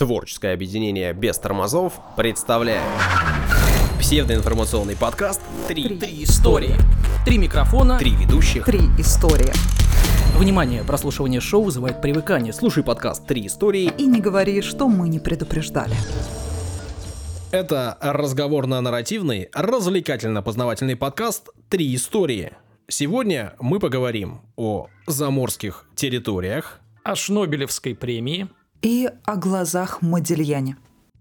Творческое объединение без тормозов представляет псевдоинформационный подкаст «Три, Три истории. Три микрофона. Три ведущих». Три истории. Внимание, прослушивание шоу вызывает привыкание. Слушай подкаст Три истории. И не говори, что мы не предупреждали. Это разговорно-нарративный, развлекательно-познавательный подкаст «Три истории». Сегодня мы поговорим о заморских территориях. о Шнобелевской премии. И о глазах Модельяне.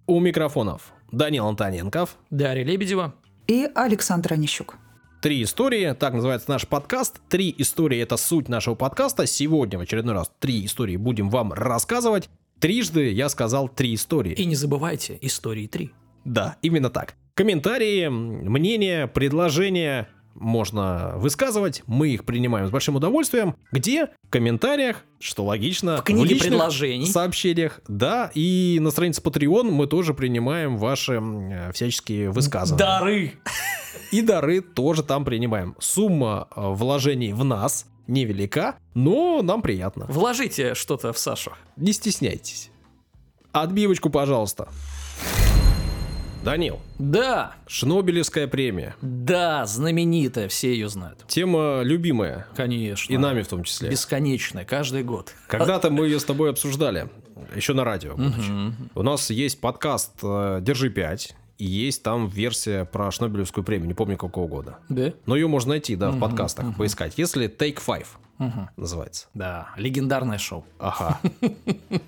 У микрофонов Данил Антоненков. Дарья Лебедева. И Александр Онищук. Три истории, так называется наш подкаст. Три истории – это суть нашего подкаста. Сегодня в очередной раз три истории будем вам рассказывать. Трижды я сказал три истории. И не забывайте, истории три. Да, именно так. Комментарии, мнения, предложения можно высказывать, мы их принимаем с большим удовольствием. Где? В комментариях, что логично. В книге личных предложений. сообщениях, да, и на странице Patreon мы тоже принимаем ваши э, всяческие высказывания. Дары. И дары тоже там принимаем. Сумма э, вложений в нас невелика, но нам приятно. Вложите что-то в Сашу. Не стесняйтесь. Отбивочку, пожалуйста. Данил, Да, Шнобелевская премия. да, знаменитая, все ее знают. Тема любимая. Конечно. И нами в том числе. Бесконечная, каждый год. Когда-то мы ее с тобой обсуждали, еще на радио. Мгм. У нас есть подкаст э, «Держи 5», и есть там версия про Шнобелевскую премию, не помню какого года. Да? Но ее можно найти, да, в Мгм, подкастах, мгм. поискать. Если Take Five Мгм. называется. Да, легендарное шоу. Ага.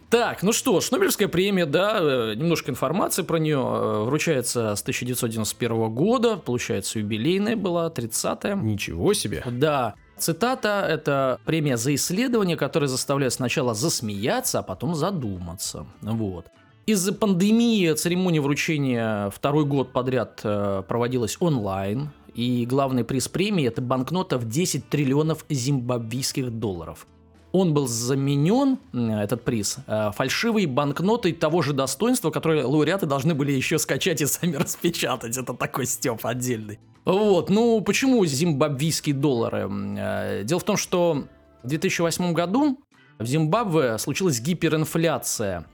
Так, ну что, Шнобелевская премия, да, э, немножко информации про нее. э, Вручается с 1991 года, получается, юбилейная была, 30-я. Ничего себе. Да, цитата – это премия за исследование, которое заставляет сначала засмеяться, а потом задуматься. Вот. Из-за пандемии церемония вручения второй год подряд э, проводилась онлайн, и главный приз премии – это банкнота в 10 триллионов зимбабвийских долларов. Он был заменен, этот приз, э, фальшивой банкнотой того же достоинства, которое лауреаты должны были еще скачать и сами распечатать. Это такой степ отдельный. Вот, ну почему зимбабвийские доллары? Э, Дело в том, что в 2008 году в Зимбабве случилась гиперинфляция.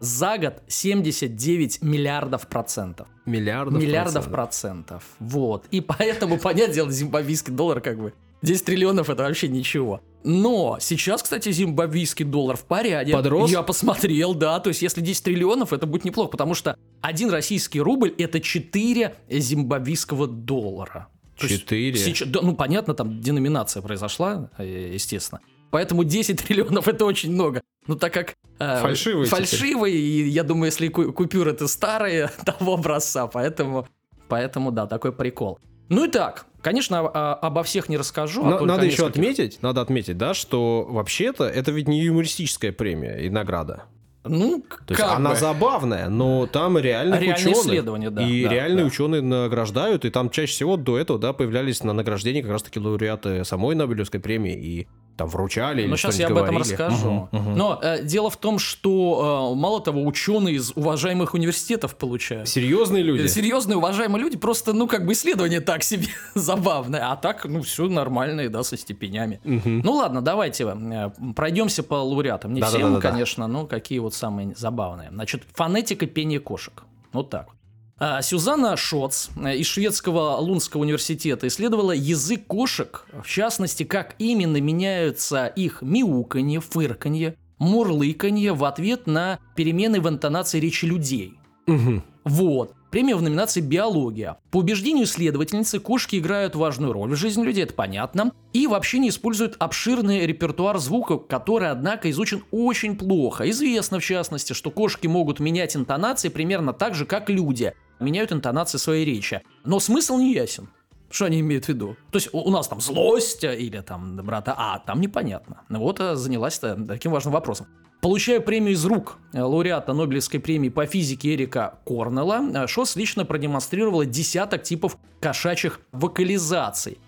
За год 79 миллиардов процентов. Миллиардов Миллиардов процентов. Вот. И поэтому, понятное дело, зимбабвийский доллар как бы 10 триллионов это вообще ничего. Но сейчас, кстати, зимбабвийский доллар в порядке. Подрос? Я посмотрел, да. То есть, если 10 триллионов, это будет неплохо, потому что один российский рубль это 4 зимбабвийского доллара. Четыре? сейчас- да, ну, понятно, там деноминация произошла, э, естественно. Поэтому 10 триллионов это очень много. Ну, так как... э, Фальшивые теперь. Фальшивые, и я думаю, если ку- купюры это старые того образца, поэтому, поэтому, да, такой прикол. Ну и так, конечно, а- обо всех не расскажу. а На- только надо еще нескольких. отметить, надо отметить, да, что вообще-то это ведь не юмористическая премия и награда. Ну, То есть она бы. забавная, но там реальных Реальные исследования, да, И да, реальные да. ученые награждают, и там чаще всего до этого, да, появлялись на награждении как раз-таки лауреаты самой Нобелевской премии, и там вручали или Ну, сейчас я об этом расскажу. Мгм, мгм. Но э, дело в том, что, э, мало того, ученые из уважаемых университетов получают. Серьезные люди. Серьезные, уважаемые люди, просто, ну, как бы исследование так себе забавное, а так, ну, все нормально, да, со степенями. Мгм. Ну ладно, давайте э, пройдемся по лауреатам. Не Да-да-да-да-да. всем, конечно, но какие вот самые забавные. Значит, фонетика пения кошек. Вот так вот. А, Сюзанна Шоц э, из шведского Лунского университета исследовала язык кошек, в частности, как именно меняются их мяуканье, фырканье, мурлыканье в ответ на перемены в интонации речи людей. Мгм. Вот. Премия в номинации «Биология». По убеждению исследовательницы, кошки играют важную роль в жизни людей, это понятно, и вообще не используют обширный репертуар звуков, который, однако, изучен очень плохо. Известно, в частности, что кошки могут менять интонации примерно так же, как люди меняют интонации своей речи. Но смысл не ясен. Что они имеют в виду? То есть у нас там злость э, или там брата, а там непонятно. Вот э, занялась э, таким важным вопросом. Получая премию из рук лауреата Нобелевской премии по физике Эрика Корнелла, Шос лично продемонстрировала десяток типов кошачьих вокализаций.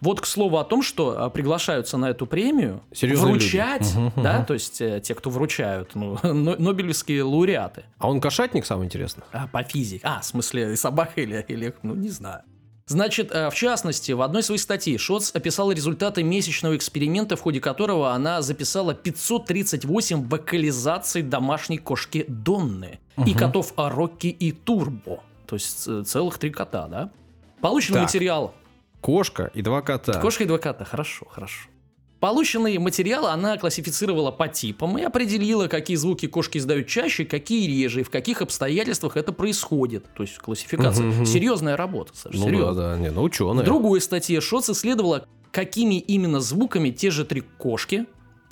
Вот к слову о том, что э, приглашаются на эту премию Серьезные люди. вручать, Мгм, да, мгм. то есть э, те, кто вручают, ну, но- нобелевские лауреаты А он кошатник, самое интересное? а, по физике. А, в смысле, собака или, или, ну, не знаю. Значит, э, в частности, в одной своей статье Шоц описал результаты месячного эксперимента, в ходе которого она записала 538 вокализаций домашней кошки Донны и котов Рокки и Турбо. То есть э, целых три кота, да? Полученный Так. материал Кошка и два кота. Кошка и два кота, хорошо, хорошо. Полученный материал она классифицировала по типам и определила, какие звуки кошки издают чаще, какие реже, и в каких обстоятельствах это происходит. То есть классификация. Мгм, мгм. Серьезная работа, Саша, Ну серьезно. да, да, не, ну ученые. В другой статье Шоц исследовала, какими именно звуками те же три кошки,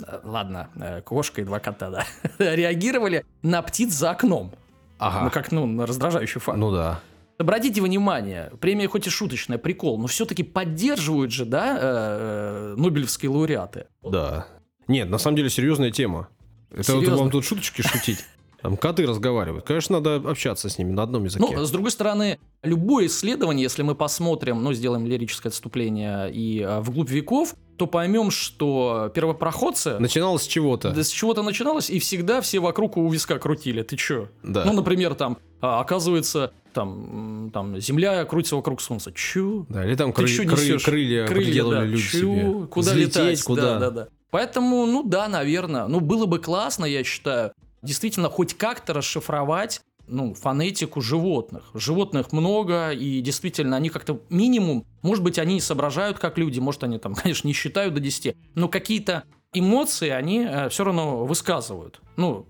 э, ладно, э, кошка и два кота, да, реагировали на птиц за окном. Ага. Ну, как, ну, на раздражающий факт. Ну да. Обратите внимание, премия хоть и шуточная, прикол, но все-таки поддерживают же, да, э, нобелевские лауреаты. Да. Нет, на самом деле серьезная тема. Это вот Серьезно? вам тут шуточки шутить. Там коты разговаривают. Конечно, надо общаться с ними на одном языке. Ну, с другой стороны, любое исследование, если мы посмотрим, ну, сделаем лирическое отступление и э, вглубь веков, то поймем, что первопроходцы... Начиналось с чего-то. Да с чего-то начиналось, и всегда все вокруг у виска крутили. Ты чё? Да. Ну, например, там, а, оказывается, там, там, Земля крутится вокруг Солнца. Чё? Да, или там кры- кры- крылья, Крылья, приделали да. люди Чё? себе. Куда Взлететь, летать? куда? Да, да, да. Поэтому, ну да, наверное. Ну, было бы классно, я считаю, действительно хоть как-то расшифровать ну, фонетику животных. Животных много, и действительно, они как-то минимум, может быть, они соображают как люди, может, они там, конечно, не считают до 10, но какие-то эмоции они все равно высказывают. Ну,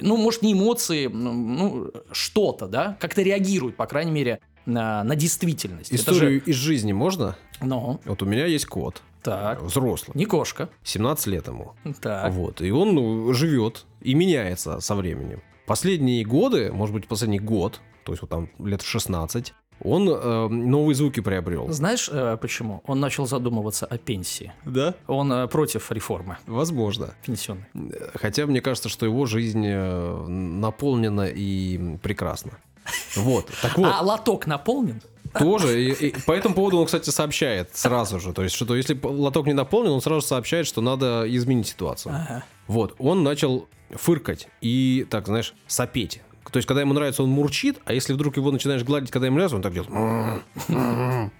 ну, может, не эмоции, ну, что-то, да, как-то реагируют, по крайней мере, на, на действительность. Это Историю же- из жизни можно? Ну, Вот у меня есть кот, так, взрослый, не кошка. 17 лет ему. Так. Вот. И он ну, живет и меняется со временем. Последние годы, может быть, последний год, то есть вот там лет в 16, он э, новые звуки приобрел. Знаешь, э, почему? Он начал задумываться о пенсии. Да? Он э, против реформы Возможно. пенсионной. Хотя мне кажется, что его жизнь э, наполнена и прекрасна. Вот. Так вот, А лоток наполнен? тоже. И, и по этому поводу он, кстати, сообщает сразу же. То есть, что если лоток не наполнен, он сразу сообщает, что надо изменить ситуацию. Ага. Вот, он начал фыркать и, так, знаешь, сопеть. То есть, когда ему нравится, он мурчит, а если вдруг его начинаешь гладить, когда ему нравится, он так делает.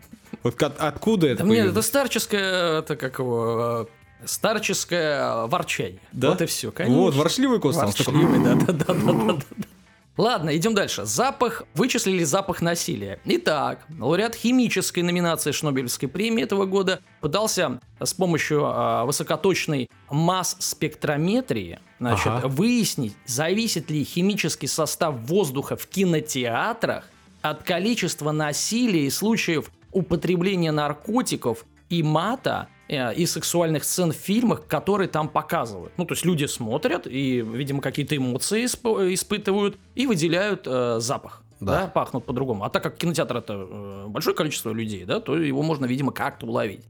Вот ка- откуда это Да нет, это старческое, это как его, э, старческое ворчание. Да? Вот и все, конечно. Вот, ворчливый такой, Ворчливый, да, да, да, да, да, да. Ладно, идем дальше. Запах. Вычислили запах насилия. Итак, лауреат химической номинации Шнобелевской премии этого года пытался с помощью а, высокоточной масс-спектрометрии значит, Ага. выяснить, зависит ли химический состав воздуха в кинотеатрах от количества насилия и случаев употребления наркотиков и мата э, и сексуальных сцен в фильмах, которые там показывают. Ну, то есть люди смотрят и, видимо, какие-то эмоции исп- испытывают и выделяют э, запах. Да. Да. пахнут по-другому. А так как кинотеатр это э, большое количество людей, да, то его можно, видимо, как-то уловить.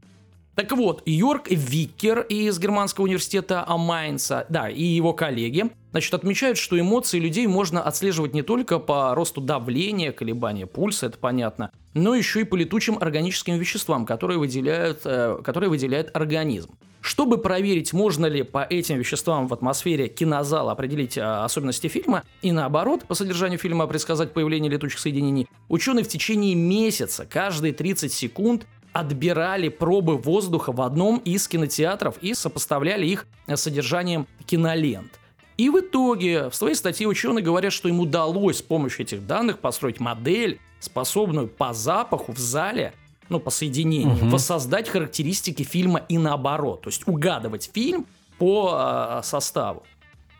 Так вот, Йорк Виккер из Германского университета Майнца, да, и его коллеги, значит, отмечают, что эмоции людей можно отслеживать не только по росту давления, колебания пульса, это понятно, но еще и по летучим органическим веществам, которые выделяют, э, которые выделяет организм. Чтобы проверить, можно ли по этим веществам в атмосфере кинозала определить э, особенности фильма, и наоборот, по содержанию фильма предсказать появление летучих соединений, ученые в течение месяца, каждые 30 секунд, отбирали пробы воздуха в одном из кинотеатров и сопоставляли их с содержанием кинолент. И в итоге в своей статье ученые говорят, что им удалось с помощью этих данных построить модель, способную по запаху в зале, ну, по соединению, Мгм. воссоздать характеристики фильма и наоборот. То есть угадывать фильм по а, составу.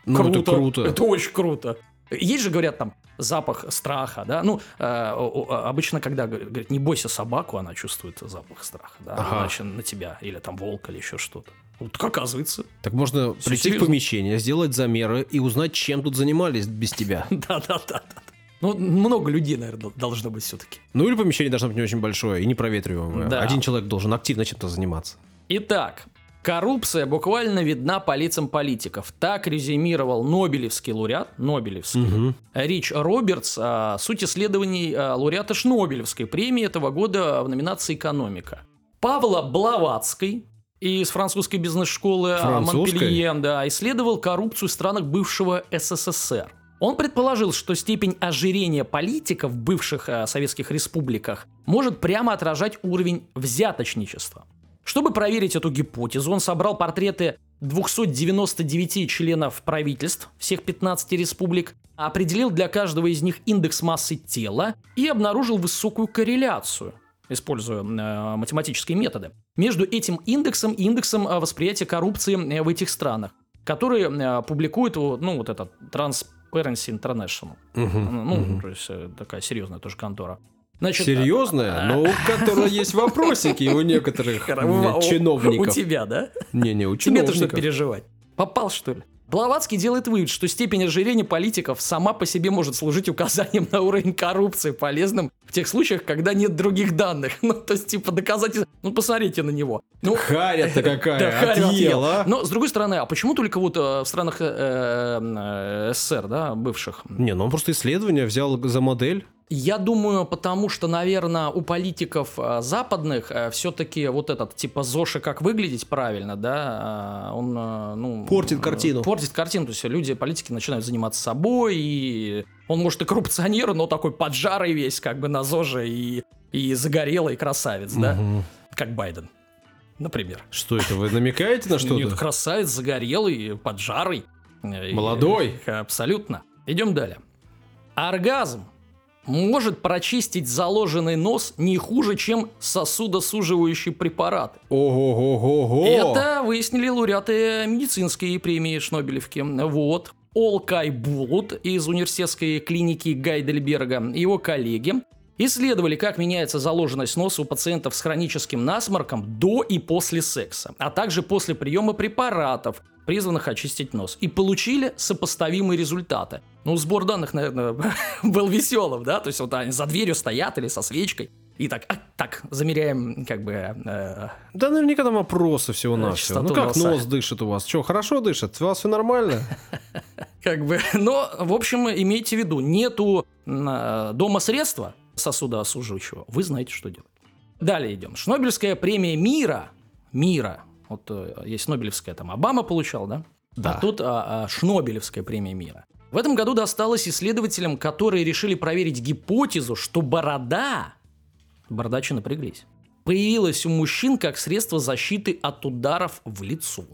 Ну, это круто. Это очень круто. Есть же, говорят, там, запах страха, да? Ну, э, обычно, когда говорят, не бойся собаку, она чувствует запах страха, да? Ага. Иначе на тебя, или там волк, или еще что-то. Вот так оказывается. Так можно Всё прийти серьезно. в помещение, сделать замеры и узнать, чем тут занимались без тебя. Да-да-да. Ну, много людей, наверное, должно быть все-таки. Ну или помещение должно быть не очень большое и непроветриваемое. Да. Один человек должен активно чем-то заниматься. Итак, коррупция буквально видна по лицам политиков. Так резюмировал Нобелевский лауреат, Нобелевский, Мгм. Рич Робертс, а, суть исследований а, лауреата Шнобелевской премии этого года в номинации «Экономика». Павла Блаватской из французской бизнес-школы Французской? Монпелье да, исследовал коррупцию в странах бывшего СССР. Он предположил, что степень ожирения политиков в бывших э, советских республиках может прямо отражать уровень взяточничества. Чтобы проверить эту гипотезу, он собрал портреты 299 членов правительств всех 15 республик, определил для каждого из них индекс массы тела и обнаружил высокую корреляцию, используя э, математические методы, между этим индексом и индексом э, восприятия коррупции э, в этих странах, которые э, публикует ну, вот этот Transparency International. Ну, то есть э, такая серьезная тоже контора. Значит, Серьезная, но у которой есть вопросики у некоторых чиновников. У тебя, да? Не-не, у чиновников. Тебе-то что переживать? Попал, что ли? Блаватский делает вывод, что степень ожирения политиков сама по себе может служить указанием на уровень коррупции, полезным в тех случаях, когда нет других данных. Ну, то есть, типа, доказательств... Ну, посмотрите на него. Ну, Харя-то какая, да, харя отъела. Но, с другой стороны, а почему только вот э, в странах э, э, СССР, да, бывших? Не, ну он просто исследование взял за модель. Я думаю, потому что, наверное, у политиков э, западных э, все-таки вот этот типа Зоши как выглядеть правильно, да, э, он ну портит картину. Портит картину, то есть люди политики начинают заниматься собой, и он может и коррупционер, но такой поджарый весь, как бы на ЗОЖе и и загорелый красавец, да, угу. как Байден, например. Что это вы намекаете на что-то? Нет, красавец, загорелый, поджарый, молодой, и, абсолютно. Идем далее. Оргазм может прочистить заложенный нос не хуже, чем сосудосуживающий препарат. Ого-го-го-го! Это выяснили лауреаты медицинской премии Шнобелевки. Вот. Олкай Булут из университетской клиники Гайдельберга и его коллеги исследовали, как меняется заложенность носа у пациентов с хроническим насморком до и после секса, а также после приема препаратов, призванных очистить нос, и получили сопоставимые результаты. Ну, сбор данных, наверное, был веселым, да, то есть вот они за дверью стоят или со свечкой, и так, а, так, замеряем, как бы... Э, да наверняка там опросы всего на все. Ну как носа. нос дышит у вас? Что, хорошо дышит? У вас все нормально? Как бы, но, в общем, имейте в виду, нету э, дома средства сосуда осуживающего, вы знаете, что делать. Далее идем. Шнобельская премия мира, мира, вот э, есть Нобелевская, там Обама получал, да? Да. А тут а, а, Шнобелевская премия мира. В этом году досталось исследователям, которые решили проверить гипотезу, что борода, бородачи напряглись, появилась у мужчин как средство защиты от ударов в лицо.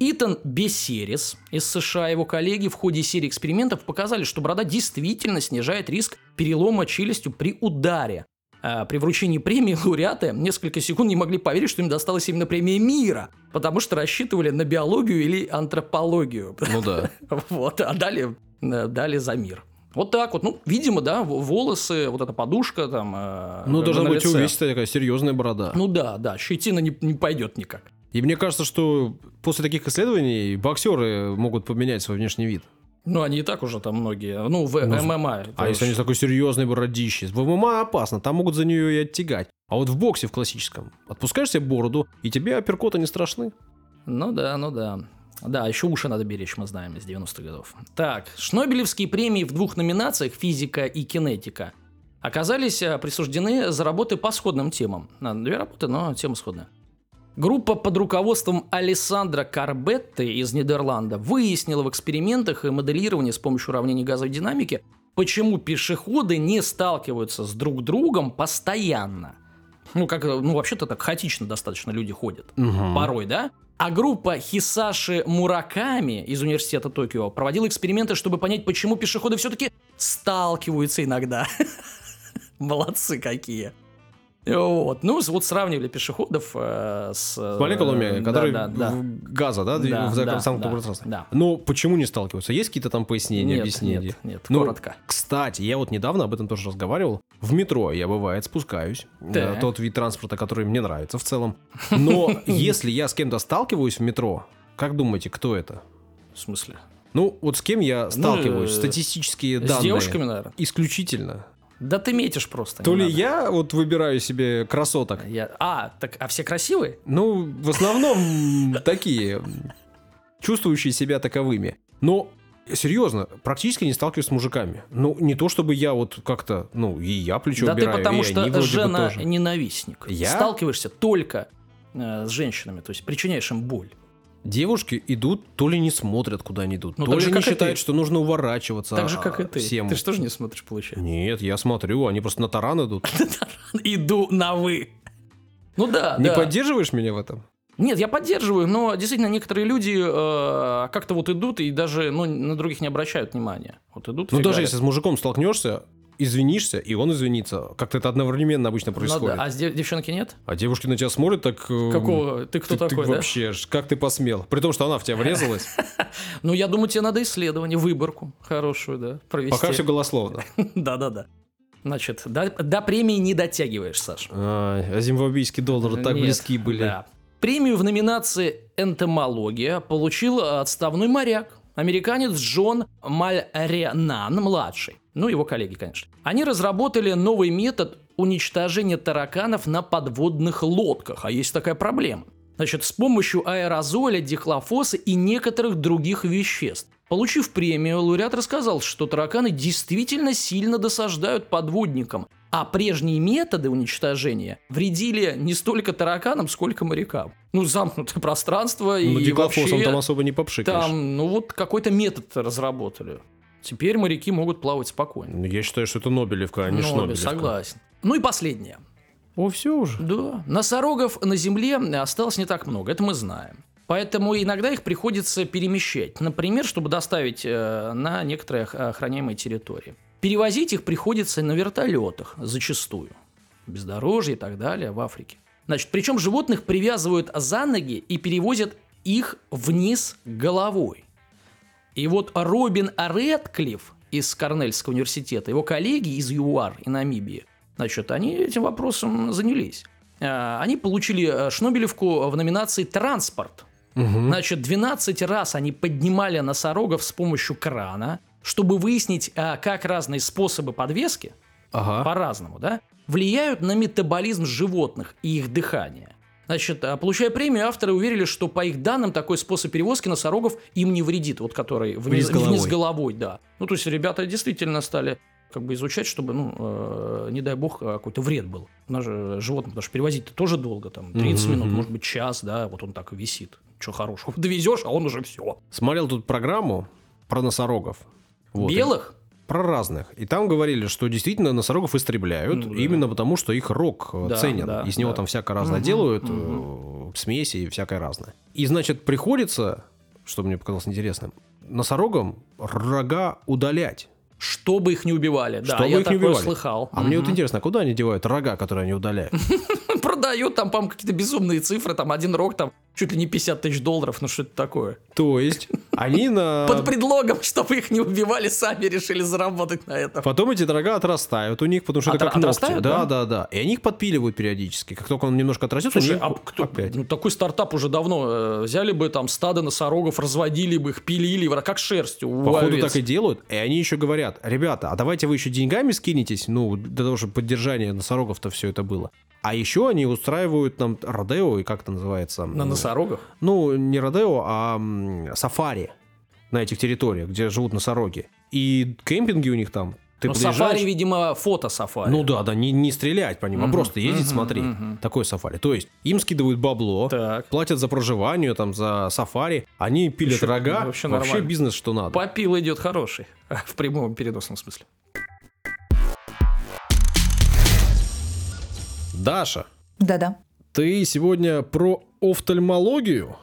Итан Бесерис из США и его коллеги в ходе серии экспериментов показали, что борода действительно снижает риск перелома челюстью при ударе. А при вручении премии лауреаты несколько секунд не могли поверить, что им досталась именно премия мира, потому что рассчитывали на биологию или антропологию. Ну да. Вот, а далее Э, дали за мир. Вот так вот, ну, видимо, да, волосы, вот эта подушка там. Э, ну, должна быть увесистая такая серьезная борода. Ну да, да, щетина не, не пойдет никак. И мне кажется, что после таких исследований боксеры могут поменять свой внешний вид. Ну, они и так уже там многие. Ну, в ну, ММА. А уж... если они такой серьезной бородищей? В ММА опасно, там могут за нее и оттягать. А вот в боксе в классическом отпускаешь себе бороду, и тебе апперкоты не страшны. Ну да, ну да. Да, еще уши надо беречь, мы знаем, из 90-х годов. Так, Шнобелевские премии в двух номинациях «Физика» и «Кинетика» оказались э, присуждены за работы по сходным темам. Две работы, но тема сходная. Группа под руководством Алессандра Карбетты из Нидерланда выяснила в экспериментах и моделировании с помощью уравнений газовой динамики, почему пешеходы не сталкиваются с друг другом постоянно. Ну, как, ну, вообще-то так хаотично достаточно люди ходят. Угу. Порой, да? А группа Хисаши Мураками из университета Токио проводила эксперименты, чтобы понять, почему пешеходы все-таки сталкиваются иногда. Молодцы какие. Вот. Ну, вот сравнивали пешеходов э, с... С молекулами, э, которые да, да, да. газа, да, да в да, замкнутом да, пространстве. Да. Но почему не сталкиваются? Есть какие-то там пояснения, нет, объяснения? Нет, нет, ну, коротко. Кстати, я вот недавно об этом тоже разговаривал. В метро я, бывает, спускаюсь. Да. Э, тот вид транспорта, который мне нравится в целом. Но если я с кем-то сталкиваюсь в метро, как думаете, кто это? В смысле? Ну, вот с кем я ну, сталкиваюсь? Ну, Статистические данные. С девушками, наверное. Исключительно. Да ты метишь просто. То ли надо. я вот выбираю себе красоток. Я... А, так, а все красивые? Ну, в основном такие, чувствующие себя таковыми. Но серьезно, практически не сталкиваюсь с мужиками. Ну, не то чтобы я вот как-то, ну, и я плечо да убираю, ты потому что жена тоже. ненавистник. Я? Сталкиваешься только э, с женщинами, то есть причиняешь им боль. Девушки идут, то ли не смотрят, куда они идут, Ну, то ли не считают, ты. что нужно уворачиваться. Так же, как и ты. Всем. Ты же не смотришь, получается? Нет, я смотрю, они просто на таран идут. Иду на вы. Ну да, Не да. поддерживаешь меня в этом? Нет, я поддерживаю, но действительно некоторые люди э, как-то вот идут и даже ну, на других не обращают внимания. Вот идут. Ну, даже если с мужиком столкнешься, извинишься, и он извинится. Как-то это одновременно обычно Ну происходит. да, А дев- девчонки нет? А девушки на тебя смотрят так... э, Какого? Ты кто ты, ты такой, да? вообще, как ты посмел? При том, что она в тебя врезалась. Ну, я думаю, тебе надо исследование, выборку хорошую, да, провести. Пока все голословно. Да-да-да. Значит, до, до премии не дотягиваешь, Саш. А, а зимбабвийские доллары так Нет, близки были. да. Премию в номинации «Энтомология» получил отставной моряк, американец Джон Мальренан-младший. Ну, его коллеги, конечно. Они разработали новый метод уничтожения тараканов на подводных лодках. А есть такая проблема. Значит, с помощью аэрозоля, дихлофоса и некоторых других веществ. Получив премию, лауреат рассказал, что тараканы действительно сильно досаждают подводникам, а прежние методы уничтожения вредили не столько тараканам, сколько морякам. Ну, замкнутое пространство Ну, и вообще там особо не попшикаешь. там, ну вот какой-то метод разработали. Теперь моряки могут плавать спокойно. Ну, Я считаю, что это Нобелевка, а не Ну, Шнобелевка. согласен. Ну и последнее. О, все уже. Да, носорогов на Земле осталось не так много, это мы знаем. Поэтому иногда их приходится перемещать. Например, чтобы доставить э, на некоторые ох- охраняемые территории. Перевозить их приходится на вертолетах зачастую. Бездорожье и так далее в Африке. Значит, причем животных привязывают за ноги и перевозят их вниз головой. И вот Робин Редклифф из Корнельского университета, его коллеги из ЮАР и Намибии, значит, они этим вопросом занялись. А, Они получили э, Шнобелевку в номинации «Транспорт». Значит, 12 раз они поднимали носорогов с помощью крана, чтобы выяснить, а, как разные способы подвески, Ага. по-разному, да, влияют на метаболизм животных и их дыхание. Значит, а, получая премию, авторы уверили, что по их данным такой способ перевозки носорогов им не вредит, вот который вниз, Вниз головой. вниз головой, да. Ну, то есть ребята действительно стали как бы изучать, чтобы, ну, э, не дай бог, а, какой-то вред был. Же животных, потому что перевозить-то тоже долго, там, 30 Мгм, минут, может быть, час, да, вот он так и висит. Что хорошего? Довезешь, а он уже все. Смотрел тут программу про носорогов. Вот. Белых? Про разных. И там говорили, что действительно носорогов истребляют, Ну да. именно потому, что их рог э, Да, ценен. да, Из него да. там всякое разное Мгм, делают, э, смеси и всякое разное. И, значит, приходится, что мне показалось интересным, носорогам рога удалять. Чтобы их не убивали. Да, Чтобы я их не такое убивали. слыхал. А мне вот интересно, а куда они девают рога, которые они удаляют? Продают там, по-моему, какие-то безумные цифры, там один рог, там чуть ли не 50 тысяч долларов, ну что это такое? То есть они на... Под предлогом, чтобы их не убивали, сами решили заработать на этом. Потом эти рога отрастают у них, потому что это Отра- как ногти. Да, да? да, да. И они их подпиливают периодически. Как только он немножко отрастет, Слушай, них а кто- опять. ну, такой стартап уже давно э, взяли бы там стадо носорогов, разводили бы их, пилили, как шерстью у Походу овец. так и делают. И они еще говорят, ребята, а давайте вы еще деньгами скинетесь, ну, для того, чтобы поддержание носорогов-то все это было. А еще они устраивают нам родео, и как это называется? На носорогах? Ну, не родео, а м, сафари на этих территориях, где живут носороги. И кемпинги у них там. Ты Ну, подъезжаешь- сафари, видимо, фото-сафари. Ну да, да, не, не стрелять по ним, а Мгм, просто ездить, мгм, смотреть. мгм. Такой сафари. То есть им скидывают бабло, Так. платят за проживание, там, за сафари, они пилят Вообще- рога, вообще вообще, нормально. бизнес что надо. Попил идет хороший. В прямом переносном смысле. Даша, Да-да. Ты сегодня про офтальмологию?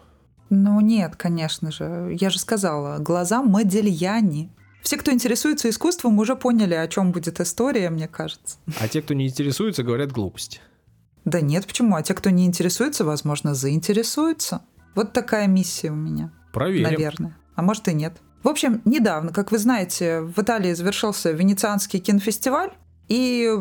Ну нет, конечно же. Я же сказала, глаза Модельяни. Все, кто интересуется искусством, уже поняли, о чем будет история, мне кажется. А те, кто не интересуется, говорят глупости. Да нет, почему? А те, кто не интересуется, возможно, заинтересуются. Вот такая миссия у меня. Проверим. Наверное. А может и нет. В общем, недавно, как вы знаете, в Италии завершился Венецианский кинофестиваль. И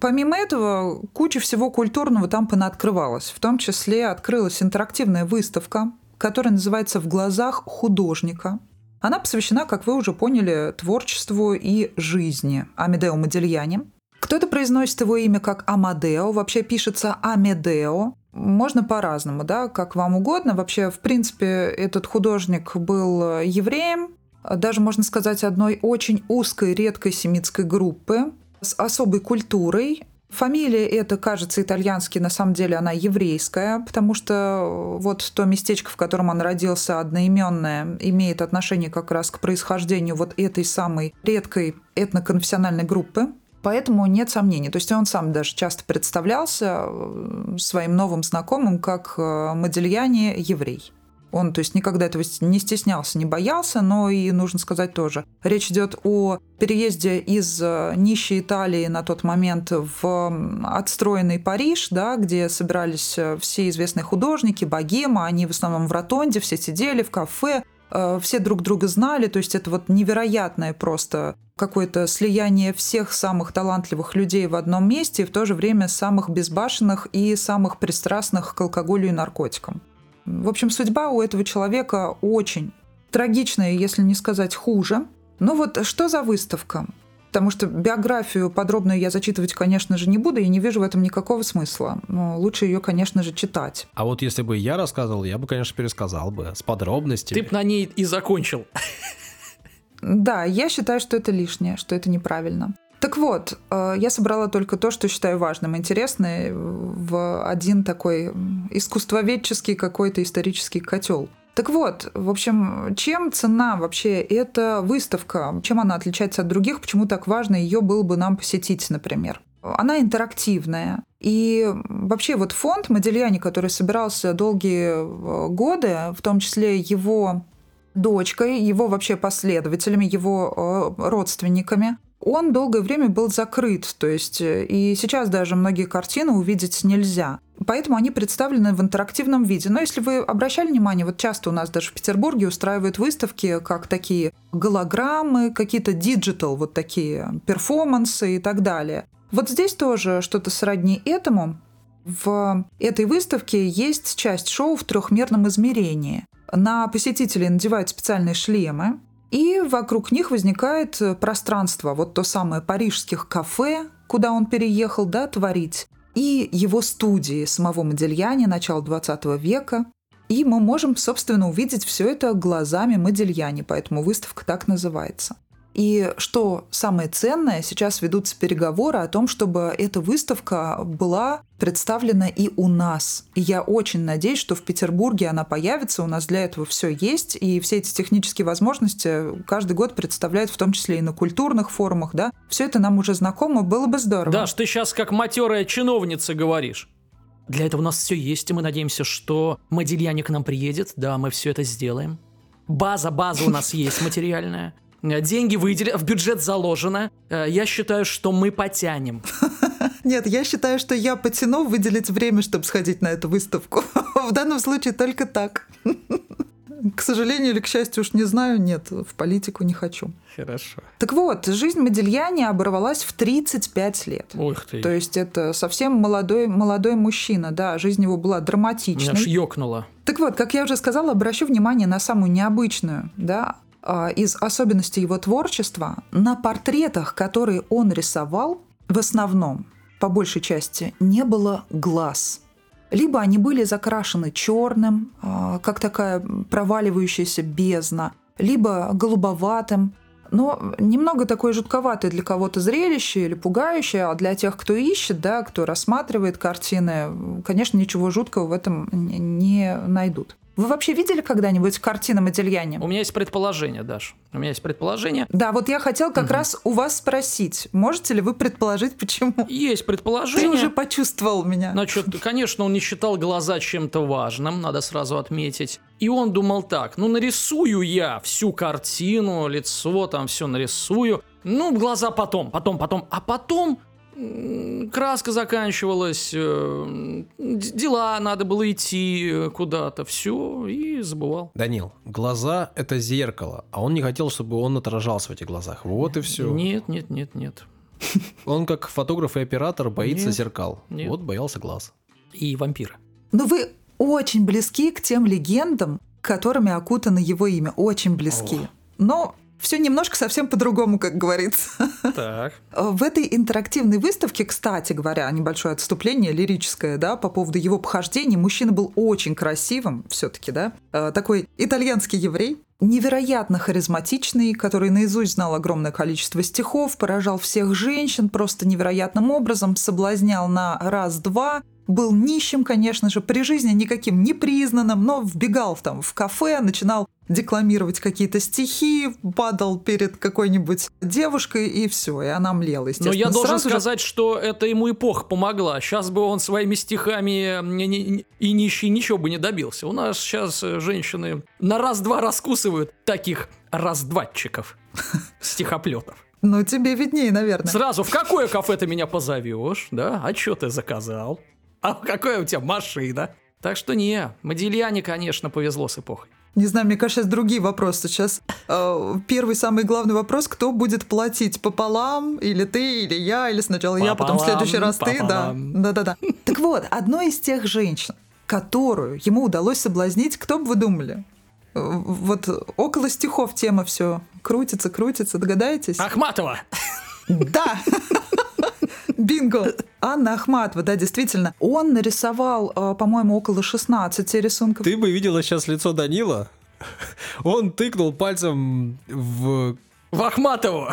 помимо этого, куча всего культурного там понаоткрывалась. В том числе открылась интерактивная выставка, которая называется «В глазах художника». Она посвящена, как вы уже поняли, творчеству и жизни Амедео Модельяне. Кто-то произносит его имя как Амадео, вообще пишется Амедео. Можно по-разному, да, как вам угодно. Вообще, в принципе, этот художник был э, евреем, даже, можно сказать, одной очень узкой, редкой семитской группы с особой культурой. Фамилия эта, кажется, итальянский, на самом деле она еврейская, потому что вот то местечко, в котором он родился, одноименное, имеет отношение как раз к происхождению вот этой самой редкой этноконфессиональной группы. Поэтому нет сомнений. То есть он сам даже часто представлялся э, своим новым знакомым как э, Модельяне еврей. Он, то есть, никогда этого не стеснялся, не боялся, но и, нужно сказать тоже, речь идет о переезде из э, нищей Италии на тот момент в отстроенный Париж, да, где собирались э, все известные художники, богема, они в основном в ротонде, все сидели в кафе, э, все друг друга знали, то есть это вот невероятное просто какое-то слияние всех самых талантливых людей в одном месте и в то же время самых безбашенных и самых пристрастных к алкоголю и наркотикам. В общем, судьба у этого человека очень трагичная, если не сказать хуже. Ну вот что за выставка? Потому что биографию подробную я зачитывать, конечно же, не буду, и не вижу в этом никакого смысла. Но лучше ее, конечно же, читать. А вот если бы я рассказывал, я бы, конечно, пересказал бы с подробностями. Ты бы на ней и закончил. Да, я считаю, что это лишнее, что это неправильно. Так вот, э, я собрала только то, что считаю важным, интересным в один такой искусствоведческий какой-то исторический котел. Так вот, в общем, чем цена вообще эта выставка? Чем она отличается от других? Почему так важно ее было бы нам посетить, например? Она интерактивная. И вообще вот фонд Модельяни, который собирался долгие э, годы, в том числе его дочкой, его вообще последователями, его э, родственниками, он долгое время был закрыт, то есть э, и сейчас даже многие картины увидеть нельзя. Поэтому они представлены в интерактивном виде. Но если вы обращали внимание, вот часто у нас даже в Петербурге устраивают выставки, как такие голограммы, какие-то digital, вот такие перформансы и так далее. Вот здесь тоже что-то сродни этому. В этой выставке есть часть шоу в трехмерном измерении. На посетителей надевают специальные шлемы, и вокруг них возникает э, пространство, вот то самое парижских кафе, куда он переехал, да, творить, и его студии самого Модельяне начала 20 века. И мы можем, собственно, увидеть все это глазами Модельяне, поэтому выставка так называется. И что самое ценное, сейчас ведутся переговоры о том, чтобы эта выставка была представлена и у нас. И я очень надеюсь, что в Петербурге она появится, у нас для этого все есть, и все эти технические возможности каждый год представляют, в том числе и на культурных форумах, да. Все это нам уже знакомо, было бы здорово. Да, что ты сейчас как матерая чиновница говоришь. Для этого у нас все есть, и мы надеемся, что Модильяне к нам приедет, да, мы все это сделаем. База, база у нас есть материальная. Э, деньги выделены, в бюджет заложено. Э, я считаю, что мы потянем. Нет, я считаю, что я потяну выделить время, чтобы сходить на эту выставку. В данном случае только так. К сожалению или к счастью, уж не знаю, нет, в политику не хочу. Хорошо. Так вот, жизнь Модельяне оборвалась в 35 лет. Ух ты. То есть это совсем молодой, молодой мужчина, да, жизнь его была драматичной. Меня аж ёкнуло. Так вот, как я уже сказала, обращу внимание на самую необычную, да, из особенностей его творчества, на портретах, которые он рисовал, в основном, по большей части, не было глаз. Либо они были закрашены черным, а, как такая проваливающаяся бездна, либо голубоватым, но немного такое жутковатое для кого-то зрелище или пугающее, а для тех, кто ищет, да, кто рассматривает картины, конечно, ничего жуткого в этом не найдут. Вы вообще видели когда-нибудь картины Модельяне? У меня есть предположение, Даш. У меня есть предположение. Да, вот я хотел как угу. раз у вас спросить, можете ли вы предположить, почему? Есть предположение. Ты уже почувствовал меня. Значит, конечно, он не считал глаза чем-то важным, надо сразу отметить. И он думал так, ну нарисую я всю картину, лицо там все нарисую. Ну, глаза потом, потом, потом. А потом краска заканчивалась, э, дела надо было идти э, куда-то, все, и забывал. Данил, глаза — это зеркало, а он не хотел, чтобы он отражался в этих глазах. Вот и все. Нет, нет, нет, нет. Он как фотограф и оператор боится нет, зеркал. Нет. Вот боялся глаз. И вампира. Но вы очень близки к тем легендам, которыми окутано его имя. Очень близки. О. Но Все немножко совсем по-другому, как говорится. Так. В этой интерактивной выставке, кстати говоря, небольшое отступление лирическое, да, по поводу его похождений, мужчина был очень красивым все-таки, да, э, такой итальянский еврей, невероятно харизматичный, который наизусть знал огромное количество стихов, поражал всех женщин просто невероятным образом, соблазнял на раз-два, был нищим, конечно же, при жизни никаким не признанным, но вбегал там в кафе, начинал декламировать какие-то стихи, падал перед какой-нибудь девушкой, и все, и она млела, естественно. Но я должен Сразу же- сказать, что это ему эпоха помогла. Сейчас бы он своими стихами и нищий ничего бы не добился. У нас сейчас э, женщины на раз-два раскусывают таких раздватчиков, стихоплетов. Ну, тебе виднее, наверное. Сразу, в какое кафе ты меня позовешь, да? А что ты заказал? А какая у тебя машина? Так что не, Модильяне, конечно, повезло с эпохой. Не знаю, мне кажется, сейчас другие вопросы. Сейчас э, первый самый главный вопрос, кто будет платить пополам, или ты, или я, или сначала я, потом в Пополам, следующий раз ты, да. пополам. Да-да-да. Так вот, одной из тех женщин, которую ему удалось соблазнить, кто бы вы думали? Э, Вот около стихов тема все крутится, крутится, догадаетесь? Ахматова! Да! Бинго! Анна Ахматова, да, действительно. Он нарисовал, э, по-моему, около 16 рисунков. Ты бы видела сейчас лицо Данила. Он тыкнул пальцем в, В Ахматову!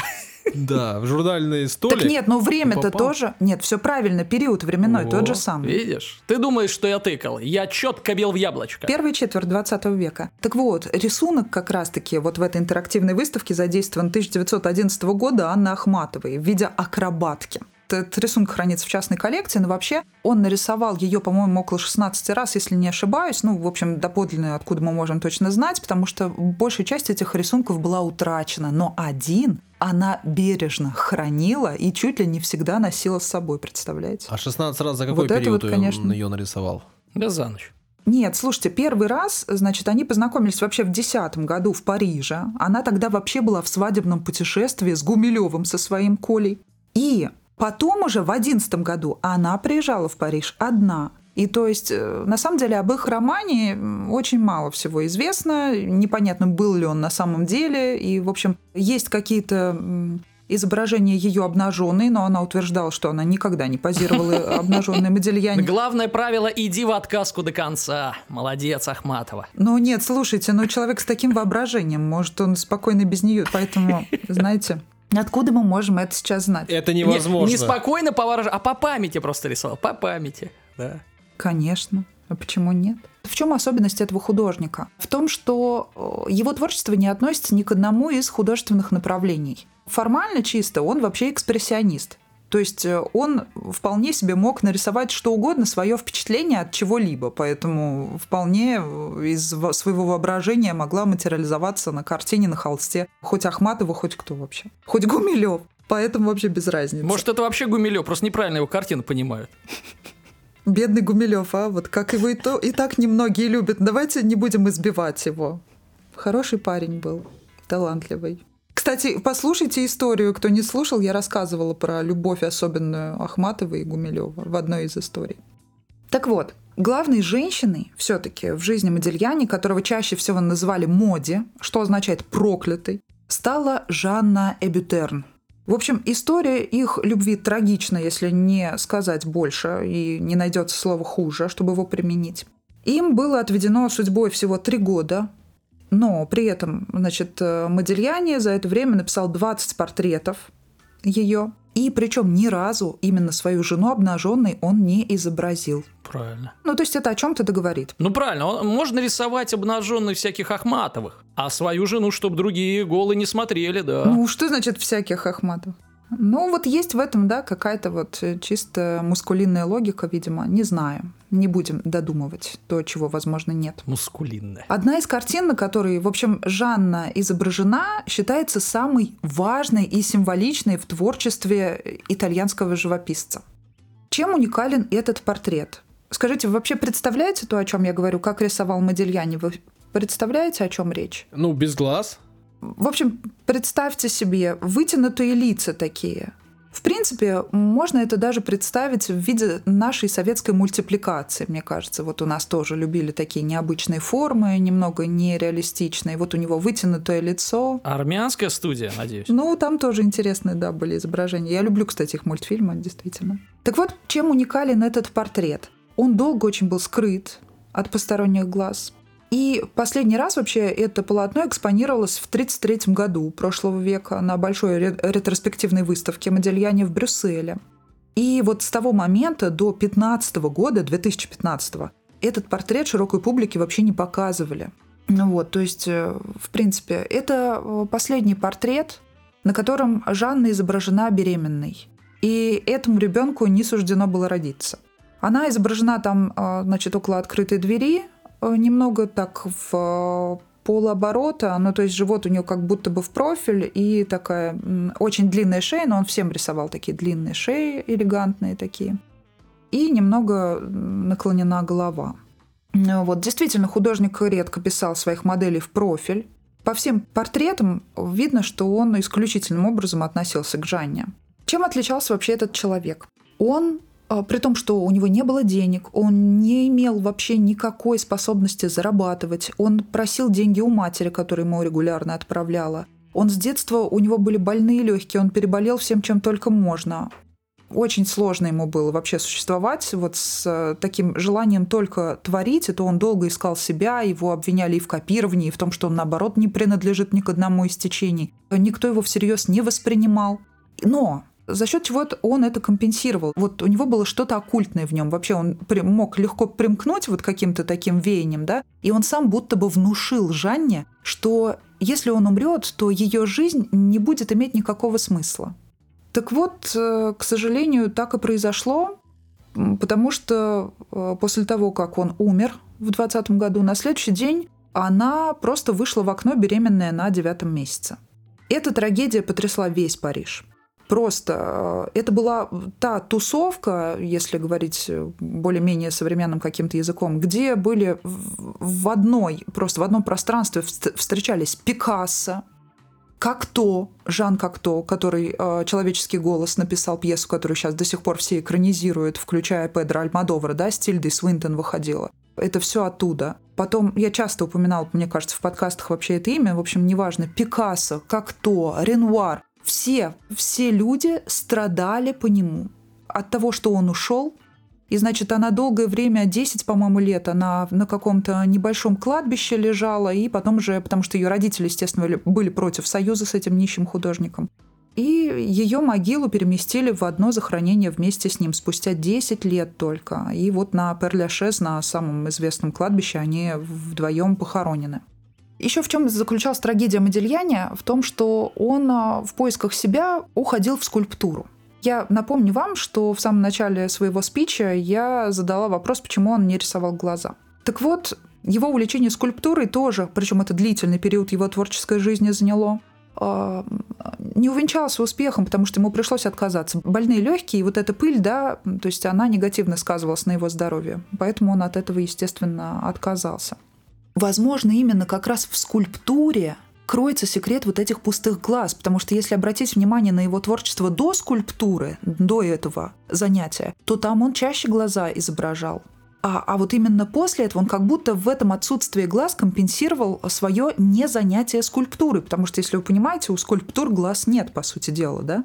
да, в журнальные столик. Так нет, но время-то тоже... Нет, все правильно, период временной О, тот же самый. Видишь? Ты думаешь, что я тыкал? Я четко бил в яблочко. Первая четверть 20 века. Так вот, рисунок как раз-таки вот в этой интерактивной выставке задействован 1911 года Анны Ахматовой в виде акробатки. Этот рисунок хранится в частной коллекции, но вообще он нарисовал ее, по-моему, около 16 раз, если не ошибаюсь. Ну, в общем, доподлинно, откуда мы можем точно знать, потому что большая часть этих рисунков была утрачена. Но один она бережно хранила и чуть ли не всегда носила с собой, представляете? А 16 раз за какой Вот это период вот, он конечно. ее нарисовал? Да за ночь. Нет, слушайте, первый раз, значит, они познакомились вообще в 2010 году в Париже. Она тогда вообще была в свадебном путешествии с Гумилевым со своим Колей. И потом уже в 2011 году она приезжала в Париж одна. И то есть, э, на самом деле, об их романе очень мало всего известно. Непонятно, был ли он на самом деле. И, в общем, есть какие-то м, изображения ее обнаженные, но она утверждала, что она никогда не позировала обнаженной Модельяне. Главное правило – иди в отказку до конца. Молодец, Ахматова. Ну нет, слушайте, ну человек с таким воображением, может, он спокойно без нее, поэтому, знаете, откуда мы можем это сейчас знать? Это Не- невозможно. Не, спокойно по выражению, а по памяти просто рисовал. По памяти, да. Конечно. А почему нет? В чем особенность этого художника? В том, что э, его творчество не относится ни к одному из художественных направлений. Формально чисто он вообще экспрессионист. То есть э, он вполне себе мог нарисовать что угодно, свое впечатление от чего-либо. Поэтому вполне э, из во- своего воображения могла материализоваться на картине, на холсте. Хоть Ахматова, хоть кто вообще. Хоть Гумилев. Поэтому вообще без разницы. Может, это вообще Гумилев, просто неправильно его картину понимают. Бедный Гумилев, а вот как его и, то, и так немногие любят. Давайте не будем избивать его. Хороший парень был, талантливый. Кстати, послушайте историю, кто не слушал, я рассказывала про любовь особенную Ахматова и Гумилева в одной из историй. Так вот, главной женщиной все-таки в жизни Модельяне, которого чаще всего называли Моди, что означает проклятый, стала Жанна Эбютерн. В общем, история их любви трагична, если не сказать больше, и не найдется слова хуже, чтобы его применить. Им было отведено судьбой всего три года, но при этом, значит, э, Модельяне за это время написал 20 портретов ее. И причем ни разу именно свою жену обнаженной он не изобразил. Правильно. Ну, то есть это о чем-то договорит. Ну правильно, он- можно рисовать обнаженных всяких Ахматовых, а свою жену, чтобы другие голы не смотрели, да. Ну, что значит всяких Ахматов? Ну, вот есть в этом, да, какая-то вот э, чисто мускулинная логика, видимо. Не знаю. Не будем додумывать то, чего, возможно, нет. Мускулинная. Одна из картин, на которой, в общем, Жанна изображена, считается самой важной и символичной в творчестве итальянского живописца. Чем уникален этот портрет? Скажите, вы вообще представляете то, о чем я говорю, как рисовал Модельяне? Вы представляете, о чем речь? Ну, без глаз. В общем, представьте себе вытянутые лица такие, В принципе, можно это даже представить в виде нашей советской мультипликации, мне кажется. Вот у нас тоже любили такие необычные формы, немного нереалистичные. Вот у него вытянутое лицо. Армянская студия, надеюсь. Ну, там тоже интересные, да, были изображения. Я люблю, кстати, их мультфильмы, действительно. Так вот, чем уникален этот портрет? Он долго очень был скрыт от посторонних глаз. И последний раз вообще это полотно экспонировалось в 1933 году прошлого века на большой ретроспективной выставке Модельяне в Брюсселе. И вот с того момента до 15 года, 2015 этот портрет широкой публике вообще не показывали. Ну вот, то есть, э, в принципе, это э, последний портрет, на котором Жанна изображена беременной. И этому ребенку не суждено было родиться. Она изображена там, э, значит, около открытой двери, немного так в э, полуоборота, ну то есть живот у нее как будто бы в профиль и такая очень длинная шея, но он всем рисовал такие длинные шеи, элегантные такие. И немного наклонена голова. Ну вот, действительно, художник редко писал своих моделей в профиль. По всем портретам видно, что он исключительным образом относился к Жанне. Чем отличался вообще этот человек? Он при том, что у него не было денег, он не имел вообще никакой способности зарабатывать, он просил деньги у матери, которая ему регулярно отправляла. Он с детства, у него были больные легкие, он переболел всем, чем только можно. Очень сложно ему было вообще существовать вот с э, таким желанием только творить, Это он долго искал себя, его обвиняли и в копировании, и в том, что он, наоборот, не принадлежит ни к одному из течений. Никто его всерьез не воспринимал. Но за счет чего он это компенсировал. Вот у него было что-то оккультное в нем. Вообще он мог легко примкнуть вот каким-то таким веянием, да, и он сам будто бы внушил Жанне, что если он умрет, то ее жизнь не будет иметь никакого смысла. Так вот, э, к сожалению, так и произошло, потому что э, после того, как он умер в 20 году, на следующий день она просто вышла в окно беременная на девятом месяце. Эта трагедия потрясла весь Париж. Просто э, это была та тусовка, если говорить более-менее современным каким-то языком, где были в одной, просто в одном пространстве встречались Пикассо, Кокто, Жан Кокто, который э, «Человеческий голос» написал пьесу, которую сейчас до сих пор все экранизируют, включая Педро Альмадовра, да, с Тильдой Свинтон выходила. Это все оттуда. Потом я часто упоминал, мне кажется, в подкастах вообще это имя, в общем, неважно, Пикассо, Кокто, Ренуар все, все люди страдали по нему. От того, что он ушел, и, значит, она долгое время, 10, по-моему, лет, она на каком-то небольшом кладбище лежала, и потом же, потому что ее родители, естественно, были против союза с этим нищим художником. И ее могилу переместили в одно захоронение вместе с ним спустя 10 лет только. И вот на Перляшез, на самом известном кладбище, они вдвоем похоронены. Еще в чем заключалась трагедия Модельяне? В том, что он а, в поисках себя уходил в скульптуру. Я напомню вам, что в самом начале своего спича я задала вопрос, почему он не рисовал глаза. Так вот, его увлечение скульптурой тоже, причем это длительный период его творческой жизни заняло, а, не увенчался успехом, потому что ему пришлось отказаться. Больные легкие, и вот эта пыль, да, то есть она негативно сказывалась на его здоровье. Поэтому он от этого, естественно, отказался. Возможно, именно как раз в скульптуре кроется секрет вот этих пустых глаз, потому что если обратить внимание на его творчество до скульптуры, до этого занятия, то там он чаще глаза изображал. А, а вот именно после этого он как будто в этом отсутствии глаз компенсировал свое незанятие скульптурой, потому что, если вы понимаете, у скульптур глаз нет, по сути дела, да?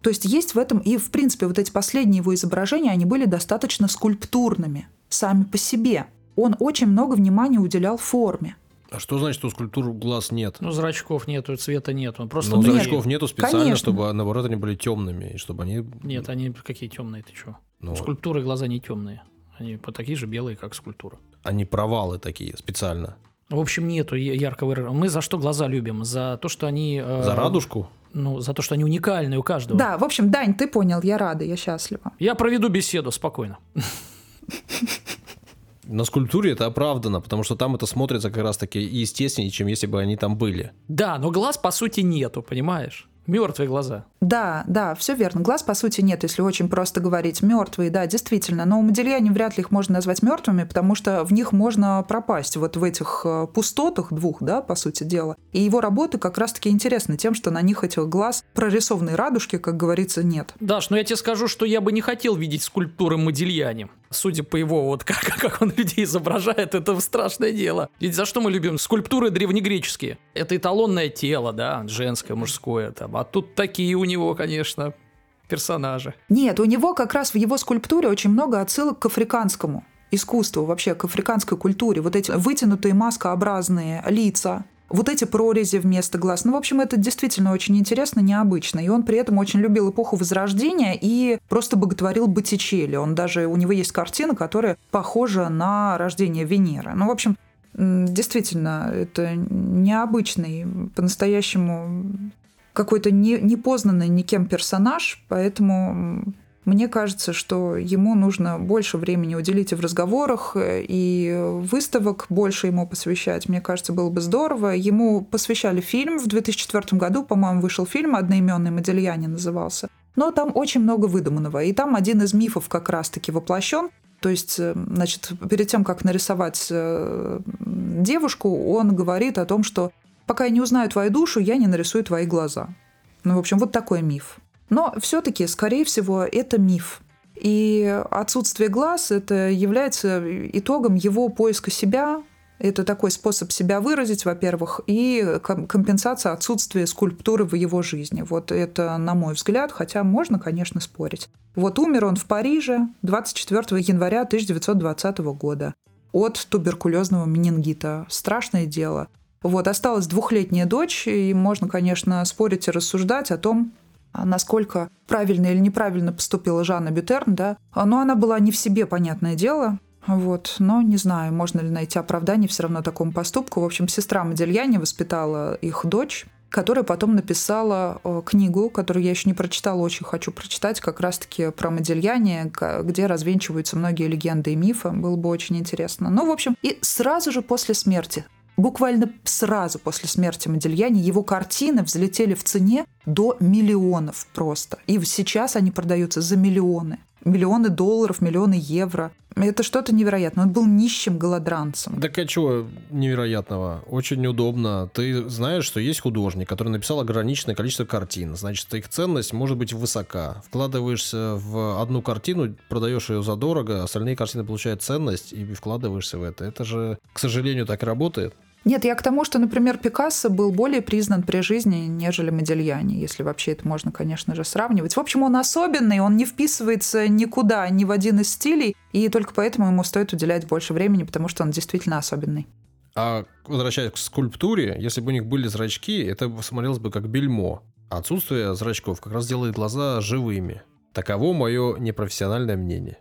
То есть есть в этом, и в принципе вот эти последние его изображения, они были достаточно скульптурными сами по себе он очень много внимания уделял форме. А что значит, у скульптур глаз нет? Ну, зрачков нету, цвета нет. Он просто ну, зрачков нету специально, Конечно. чтобы, наоборот, они были темными, и чтобы они... Нет, они какие темные, ты что? Ну, скульптуры глаза не темные. Они по такие же белые, как скульптура. Они провалы такие, специально. В общем, нету яркого выражения. Мы за что глаза любим? За то, что они... Э, за радужку? Ну, за то, что они уникальны у каждого. Да, в общем, Дань, ты понял, я рада, я счастлива. Я проведу беседу спокойно. На скульптуре это оправдано, потому что там это смотрится как раз таки естественнее, чем если бы они там были. Да, но глаз по сути нету, понимаешь? Мертвые глаза. Да, да, все верно. Глаз, по сути, нет, если очень просто говорить. Мертвые, да, действительно. Но у Модельяне вряд ли их можно назвать мертвыми, потому что в них можно пропасть вот в этих э, пустотах двух, да, по сути дела. И его работы как раз-таки интересны тем, что на них этих глаз прорисованной радужки, как говорится, нет. Даш, но я тебе скажу, что я бы не хотел видеть скульптуры Модельяне. Судя по его, вот как, как он людей изображает, это страшное дело. Ведь за что мы любим скульптуры древнегреческие? Это эталонное тело, да, женское, мужское там. А тут такие у него, конечно, персонажи. Нет, у него как раз в его скульптуре очень много отсылок к африканскому искусству, вообще к африканской культуре. Вот эти вытянутые маскообразные лица, вот эти прорези вместо глаз. Ну, в общем, это действительно очень интересно, необычно. И он при этом очень любил эпоху Возрождения и просто боготворил Боттичелли. Он даже, у него есть картина, которая похожа на рождение Венеры. Ну, в общем, действительно, это необычный, по-настоящему какой-то не, непознанный никем персонаж, поэтому мне кажется, что ему нужно больше времени уделить и в разговорах, э, и выставок больше ему посвящать. Мне кажется, было бы здорово. Ему посвящали фильм в 2004 году, по-моему, вышел фильм «Одноименный Модельяне» назывался. Но там очень много выдуманного. И там один из мифов как раз-таки воплощен. То есть, э, значит, перед тем, как нарисовать э, девушку, он говорит о том, что пока я не узнаю твою душу, я не нарисую твои глаза. Ну, в общем, вот такой миф. Но все-таки, скорее всего, это миф. И отсутствие глаз это является итогом его поиска себя. Это такой способ себя выразить, во-первых, и компенсация отсутствия скульптуры в его жизни. Вот это, на мой взгляд, хотя можно, конечно, спорить. Вот умер он в Париже 24 января 1920 года от туберкулезного менингита. Страшное дело. Вот, осталась двухлетняя дочь, и можно, конечно, спорить и рассуждать о том, насколько правильно или неправильно поступила Жанна Бютерн, да. Но она была не в себе, понятное дело. Вот, но не знаю, можно ли найти оправдание все равно такому поступку. В общем, сестра Модельяне воспитала их дочь, которая потом написала э, книгу, которую я еще не прочитала, очень хочу прочитать, как раз-таки про Модельяне, где развенчиваются многие легенды и мифы. Было бы очень интересно. Ну, в общем, и сразу же после смерти Буквально сразу после смерти Модельяни его картины взлетели в цене до миллионов просто. И сейчас они продаются за миллионы. Миллионы долларов, миллионы евро. Это что-то невероятное. Он был нищим голодранцем. Так а чего невероятного? Очень удобно. Ты знаешь, что есть художник, который написал ограниченное количество картин. Значит, их ценность может быть высока. Вкладываешься в одну картину, продаешь ее задорого, остальные картины получают ценность и вкладываешься в это. Это же, к сожалению, так работает. Нет, я к тому, что, например, Пикассо был более признан при жизни, нежели Модельяне, если вообще это можно, конечно же, сравнивать. В общем, он особенный, он не вписывается никуда, ни в один из стилей, и только поэтому ему стоит уделять больше времени, потому что он действительно особенный. А возвращаясь к скульптуре, если бы у них были зрачки, это смотрелось бы как бельмо. Отсутствие зрачков как раз делает глаза живыми. Таково мое непрофессиональное мнение.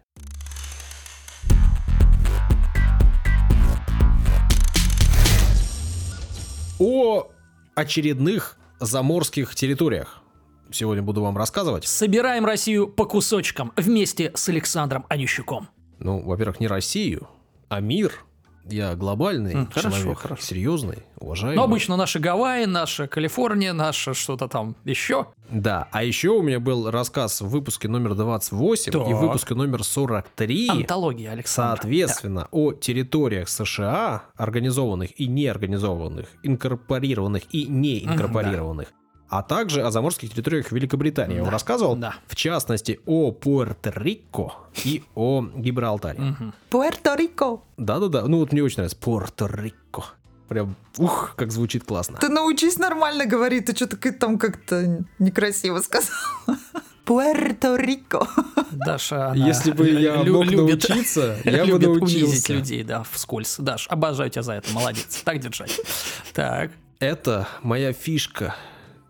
О очередных заморских территориях. Сегодня буду вам рассказывать. Собираем Россию по кусочкам вместе с Александром Онищуком. Ну, во-первых, не Россию, а мир я глобальный mm, человек, хорошо, хорошо. серьезный, уважаемый. Но обычно наши Гавайи, наша Калифорния, наша что-то там еще. Да, а еще у меня был рассказ в выпуске номер 28 так. и в выпуске номер 43. Антология, Александр. Соответственно, да. о территориях США, организованных и неорганизованных, инкорпорированных и неинкорпорированных. Mm, да а также о заморских территориях Великобритании. Да. Я вам рассказывал, да. в частности, о Пуэрто-Рико и о Гибралтаре. Пуэрто-Рико. Да-да-да, ну вот мне очень нравится Пуэрто-Рико. Прям, ух, как звучит классно. Ты научись нормально говорить, ты что-то там как-то некрасиво сказал. Пуэрто-Рико. Даша, Если бы я лю- мог любит, научиться, я бы научился. унизить людей, да, вскользь. Даш, обожаю тебя за это, молодец. Так держать. Так. Это моя фишка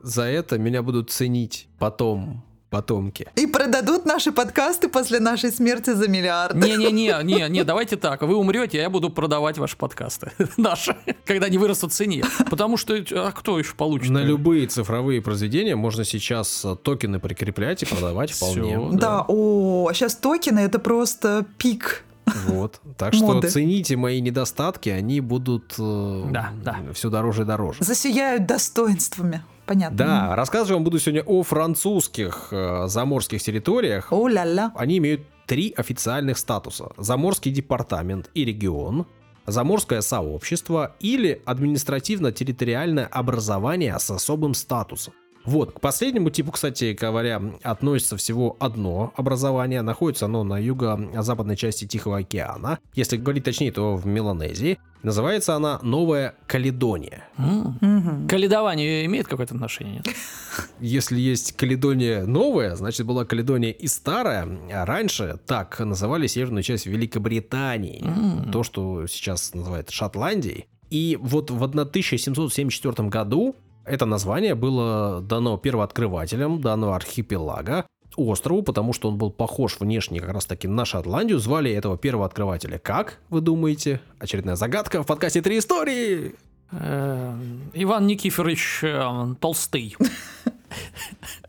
за это меня будут ценить потом потомки. И продадут наши подкасты после нашей смерти за миллиард. Не-не-не, не, не, давайте так. Вы умрете, а я буду продавать ваши подкасты. Наши. Когда они вырастут в цене. Потому что, а кто еще получит? На любые цифровые произведения можно сейчас токены прикреплять и продавать вполне. Да. да, о, сейчас токены это просто пик вот. Так что Моды. цените мои недостатки, они будут э, да, да. все дороже и дороже. Засияют достоинствами. Понятно. Да, рассказывать вам буду сегодня о французских э, заморских территориях. О-ля-ля. Они имеют три официальных статуса. Заморский департамент и регион, заморское сообщество или административно-территориальное образование с особым статусом. Вот, к последнему типу, кстати говоря, относится всего одно образование. Находится оно на юго-западной части Тихого океана. Если говорить точнее, то в Меланезии. Называется она Новая Каледония. Мгм. Каледование имеет какое-то отношение? Нет? Если есть Каледония новая, значит была Каледония и старая. А раньше так называли северную часть Великобритании. М. То, что сейчас называют Шотландией. И вот в 1774 году это название было дано первооткрывателям данного архипелага, острову, потому что он был похож внешне как раз таки на Шотландию. Звали этого первооткрывателя как, вы думаете? Очередная загадка в подкасте «Три истории». Э, Иван Никифорович э, Толстый.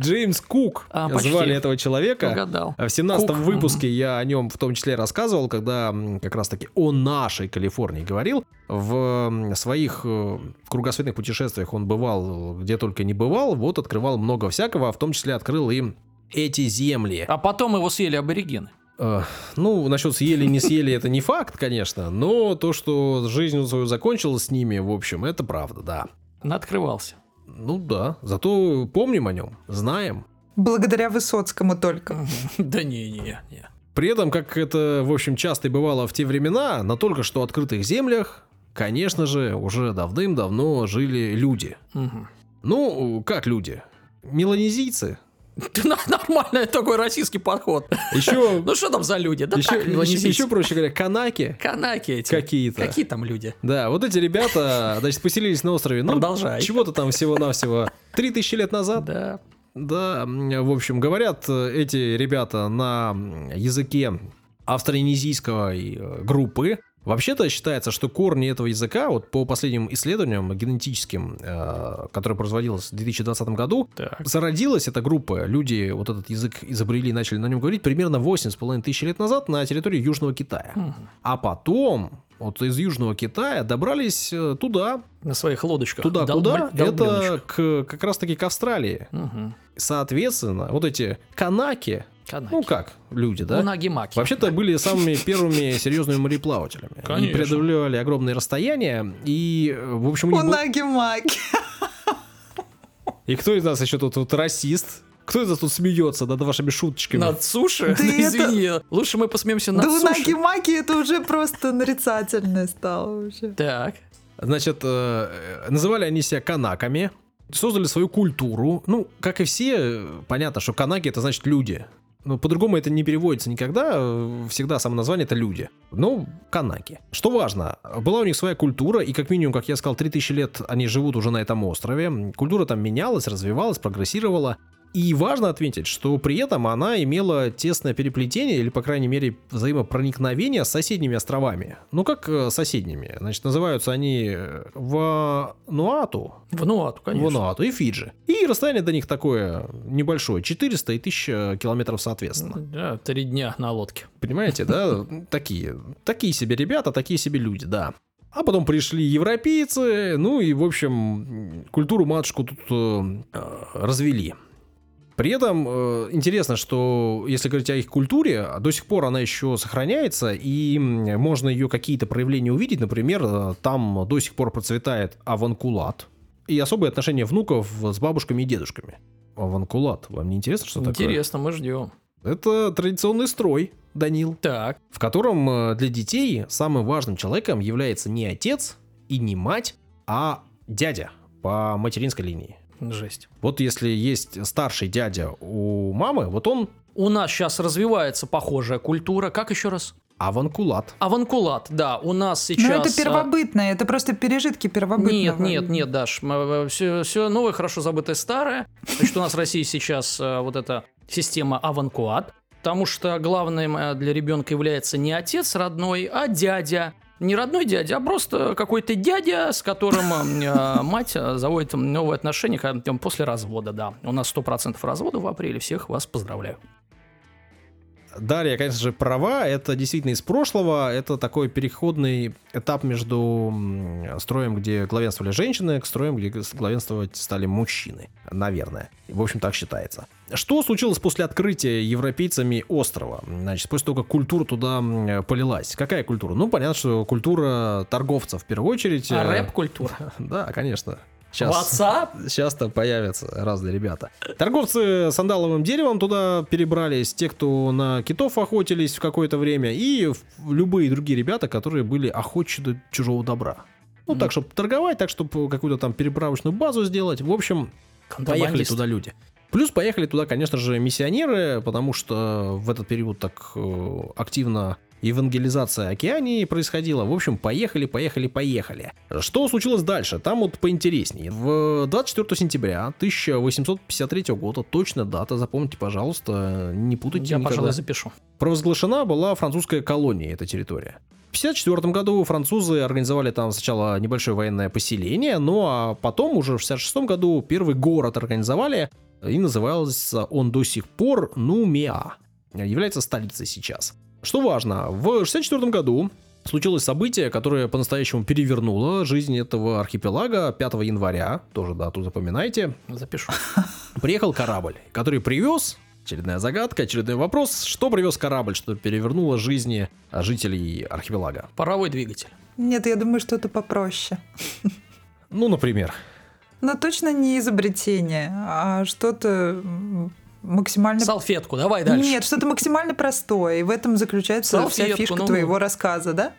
Джеймс Кук А, почти. звали этого человека. Угадал. В 17 Кук, выпуске я о нем в том числе рассказывал, когда как раз таки о нашей Калифорнии говорил. В своих э, кругосветных путешествиях он бывал где только не бывал, вот открывал много всякого, а в том числе открыл и эти земли. А потом его съели аборигены. Э, ну, насчет съели, не съели, это не факт, конечно, но то, что жизнь свою закончилась с ними, в общем, это правда, да. Открывался. Ну да, зато помним о нем, знаем. Благодаря Высоцкому только. Да не, не, не. При этом, как это, в общем, часто и бывало в те времена, на только что открытых землях, конечно же, уже давным-давно жили люди. Ну, как люди? Меланезийцы. Нормальный такой российский подход. Еще, Ну что там за люди? Да еще, так, еще, меланезийцы. еще проще говоря, канаки Канаки эти. какие-то. Какие там люди? Да, вот эти ребята, значит, поселились на острове, ну, Продолжай. чего-то там всего-навсего 3000 лет назад. Да. Да, в общем, говорят эти ребята на языке австронезийской э, группы. Вообще-то считается, что корни этого языка, вот по последним исследованиям генетическим, э, которые производилось в 2020 году, Так. зародилась эта группа, люди вот этот язык изобрели и начали на нем говорить примерно 8,5 тысяч лет назад на территории Южного Китая. Мгм. А потом вот из Южного Китая добрались э, туда, На своих лодочках. туда, Долб- куда? Это к, как раз-таки к Австралии. Мгм. Соответственно, вот эти канаки, Канаки. ну как, люди, да? Унаги-маки. Вообще-то были самыми первыми серьезными мореплавателями. Они Конечно. преодолевали огромные расстояния, и, в общем, у них был- Унаги-маги. И кто из нас еще тут, тут расист? Кто из нас тут смеется над вашими шуточками? Над суши? Да Да это- извини, лучше мы посмеемся над Да суши. унаги-маги это уже просто нарицательное стало вообще. Так. Значит, э, называли они себя канаками, создали свою культуру. Ну, как и все, понятно, что канаки это значит люди. Но по-другому это не переводится никогда. Всегда само название это люди. Ну, канаки. Что важно, была у них своя культура, и как минимум, как я сказал, 3000 лет они живут уже на этом острове. Культура там менялась, развивалась, прогрессировала. И важно отметить, что при этом она имела тесное переплетение, или, по крайней мере, взаимопроникновение с соседними островами. Ну, как э, соседними? Значит, называются они э, Вануату, Вануату, конечно. Вануату и Фиджи. И расстояние до них такое небольшое, 400 и 1000 километров соответственно. Да, три дня на лодке. Понимаете, да? Такие, такие себе ребята, такие себе люди, да. А потом пришли европейцы, ну и, в общем, культуру матушку тут э, э, развели. При этом э, интересно, что если говорить о их культуре, до сих пор она еще сохраняется, и можно ее какие-то проявления увидеть. Например, э, там до сих пор процветает аванкулат и особые отношения внуков с бабушками и дедушками. Аванкулат, вам не интересно, что такое? Интересно, мы ждем. Это традиционный строй, Данил Так. в котором э, для детей самым важным человеком является не отец и не мать, а дядя по материнской линии. Жесть. Вот если есть старший дядя у мамы, вот он У нас сейчас развивается похожая культура. Как еще раз? аванкулат. Аванкулат, да. У нас сейчас... Но Ну, это а, первобытное, это просто пережитки первобытного. Нет, нет, нет, Даш, все, все новое, хорошо забытое старое. Значит, у нас в России сейчас э, вот эта система аванкуат, потому что главным э, для ребенка является не отец родной, а дядя. Не родной дядя, а просто какой-то дядя, с которым э, мать э, заводит новые отношения после развода, да. У нас 100% развода в апреле, всех вас поздравляю. Дарья, конечно же, права. Это действительно из прошлого. Это такой переходный этап между строем, где главенствовали женщины, к строем, где главенствовать стали мужчины. Наверное. В общем, так считается. Что случилось после открытия европейцами острова? Значит, после того, как культура туда полилась. Какая культура? Ну, понятно, что культура торговцев в первую очередь. А рэп-культура? Да, конечно. Сейчас, WhatsApp? Сейчас там появятся разные ребята. Торговцы сандаловым деревом туда перебрались, те, кто на китов охотились в какое-то время, и любые другие ребята, которые были охотчики чужого добра. Ну, mm. так, чтобы торговать, так, чтобы какую-то там переправочную базу сделать. В общем, поехали туда люди. Плюс поехали туда, конечно же, миссионеры, потому что в этот период так э, активно евангелизация Океании происходила. В общем, поехали, поехали, поехали. Что случилось дальше? Там вот поинтереснее. В 24 сентября 1853 года, точно дата, запомните, пожалуйста, не путайте Я, никогда. пожалуй, запишу. Провозглашена была французская колония, эта территория. В 1954 году французы организовали там сначала небольшое военное поселение, ну а потом уже в 1966 году первый город организовали, и назывался он до сих пор Нумиа. Является столицей сейчас. Что важно, в 1964 году случилось событие, которое по-настоящему перевернуло жизнь этого архипелага 5 января, тоже дату запоминайте. Запишу. Приехал корабль, который привез, очередная загадка, очередной вопрос, что привез корабль, что перевернуло жизни жителей архипелага? Паровой двигатель. Нет, я думаю, что это попроще. Ну, например. Но точно не изобретение, а что-то максимально... Салфетку, давай дальше. Нет, что-то максимально простое, и в этом заключается Салфетку, вся фишка ну, твоего рассказа, да?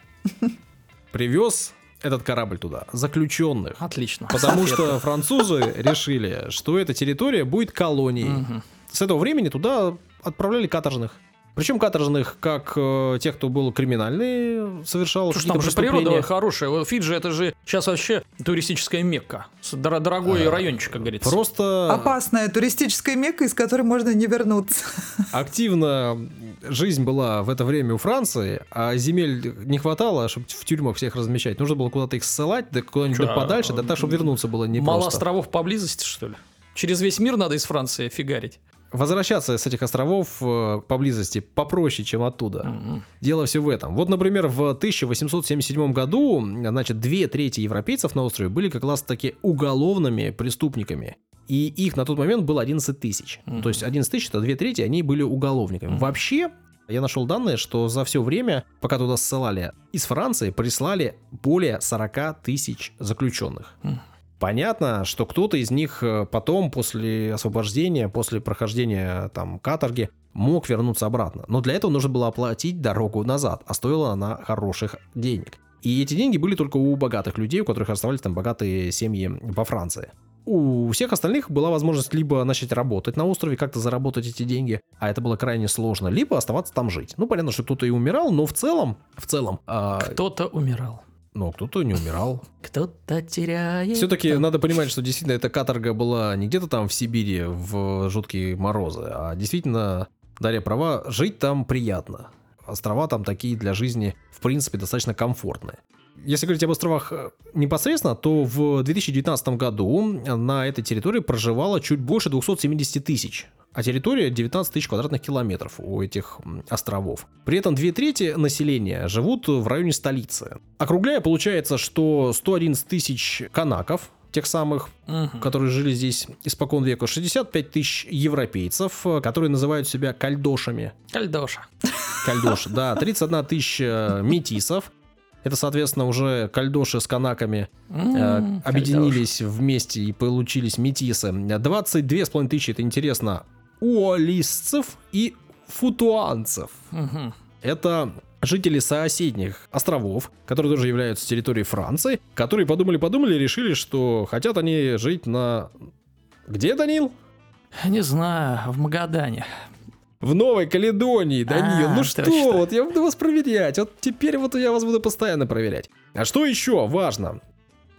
Привез этот корабль туда заключенных. Отлично. Потому Салфетку. что французы решили, что эта территория будет колонией. Угу. С этого времени туда отправляли каторжных. Причем каторжных, как э, тех, кто был криминальный, совершал Слушай, там же природа хорошая. Фиджи это же сейчас вообще туристическая мекка. Дорогой а, райончик, как говорится. Просто... Опасная туристическая мекка, из которой можно не вернуться. Активно жизнь была в это время у Франции, а земель не хватало, чтобы в тюрьмах всех размещать. Нужно было куда-то их ссылать, да куда-нибудь подальше, да так, чтобы вернуться было не Мало островов поблизости, что ли? Через весь мир надо из Франции фигарить возвращаться с этих островов э, поблизости попроще, чем оттуда. Mm-hmm. Дело все в этом. Вот, например, в 1877 году, значит, две трети европейцев на острове были как раз таки уголовными преступниками. И их на тот момент было 11 тысяч. Mm-hmm. То есть 11 тысяч, это две трети, они были уголовниками. Mm-hmm. Вообще, я нашел данные, что за все время, пока туда ссылали, из Франции прислали более 40 тысяч заключенных. Mm. Понятно, что кто-то из них э, потом, после освобождения, после прохождения там каторги, мог вернуться обратно. Но для этого нужно было оплатить дорогу назад, а стоила она хороших денег. И эти деньги были только у богатых людей, у которых оставались там богатые семьи во Франции. У всех остальных была возможность либо начать работать на острове, как-то заработать эти деньги, а это было крайне сложно, либо оставаться там жить. Ну, понятно, что кто-то и умирал, но в целом, в целом... А... Кто-то умирал. Ну, кто-то не умирал. Кто-то теряет. Все-таки надо понимать, что действительно эта каторга была не где-то там в Сибири в жуткие морозы, а действительно, Дарья права, жить там приятно. Острова там такие для жизни, в принципе, достаточно комфортные. Если говорить об островах э, непосредственно, то в 2019 году на этой территории проживало чуть больше 270 тысяч а территория 19 тысяч квадратных километров у этих островов. При этом две трети населения живут в районе столицы. Округляя, получается, что 111 тысяч канаков, тех самых, угу. которые жили здесь испокон века, 65 тысяч европейцев, которые называют себя кальдошами. Кальдоша. Кальдош, да, 31 тысяча метисов, это, соответственно, уже кальдоши с канаками mm, э, объединились кальдош. вместе и получились метисы. 22,5 тысячи, это интересно, уолисцев и футуанцев. Угу. Это жители соседних островов, которые тоже являются территорией Франции, которые подумали-подумали и решили, что хотят они жить на... Где, Данил? Не знаю, в Магадане. В Новой Каледонии, Данил. А, ну что, точно. вот я буду вас проверять. Вот теперь вот я вас буду постоянно проверять. А что еще важно?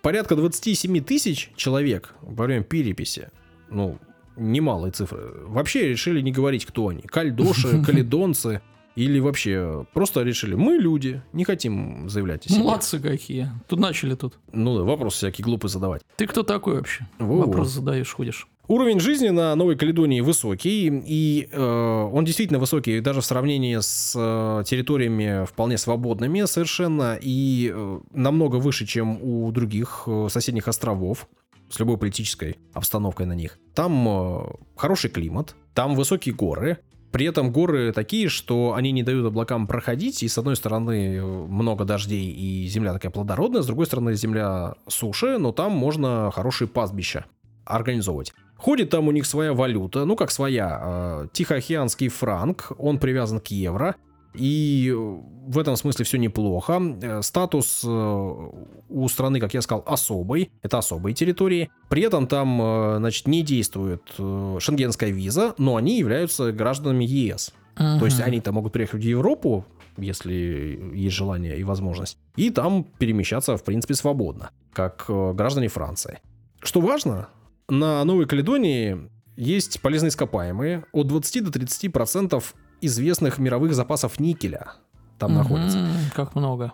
Порядка 27 тысяч человек во время переписи, ну, немалые цифры. Вообще решили не говорить, кто они. Кальдоши, каледонцы. Или вообще просто решили, мы люди, не хотим заявлять о себе. Молодцы какие. Тут начали тут. Ну да, вопрос всякие глупые задавать. Ты кто такой вообще? Во-во. Вопрос задаешь, ходишь. Уровень жизни на Новой Каледонии высокий, и э, он действительно высокий даже в сравнении с э, территориями вполне свободными совершенно, и э, намного выше, чем у других э, соседних островов с любой политической обстановкой на них. Там э, хороший климат, там высокие горы, при этом горы такие, что они не дают облакам проходить, и с одной стороны э, много дождей, и земля такая плодородная, с другой стороны земля суше, но там можно хорошие пастбища организовывать. Ходит там у них своя валюта, ну как своя, э, Тихоокеанский франк, он привязан к евро, и в этом смысле все неплохо. Э, статус э, у страны, как я сказал, особый. Это особые территории. При этом там, э, значит, не действует шенгенская виза, но они являются гражданами ЕС. Uh-huh. То есть они-то могут приехать в Европу, если есть желание и возможность, и там перемещаться, в принципе, свободно, как граждане Франции. Что важно, на Новой Каледонии есть полезные ископаемые. От 20 до 30 процентов известных мировых запасов никеля там угу, находится. Как много.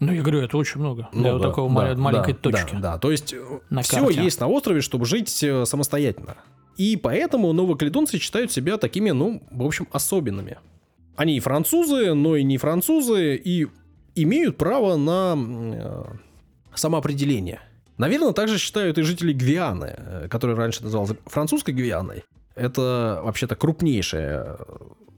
Ну, я говорю, это очень много ну, для да, вот такого да, маленькой да, точки. Да, да, то есть на все карте. есть на острове, чтобы жить э, самостоятельно. И поэтому новокаледонцы считают себя такими, ну, в общем, особенными. Они и французы, но и не французы, и имеют право на э, самоопределение. Наверное, также считают и жители Гвианы, э, которая раньше называлась французской Гвианой. Это вообще-то крупнейшая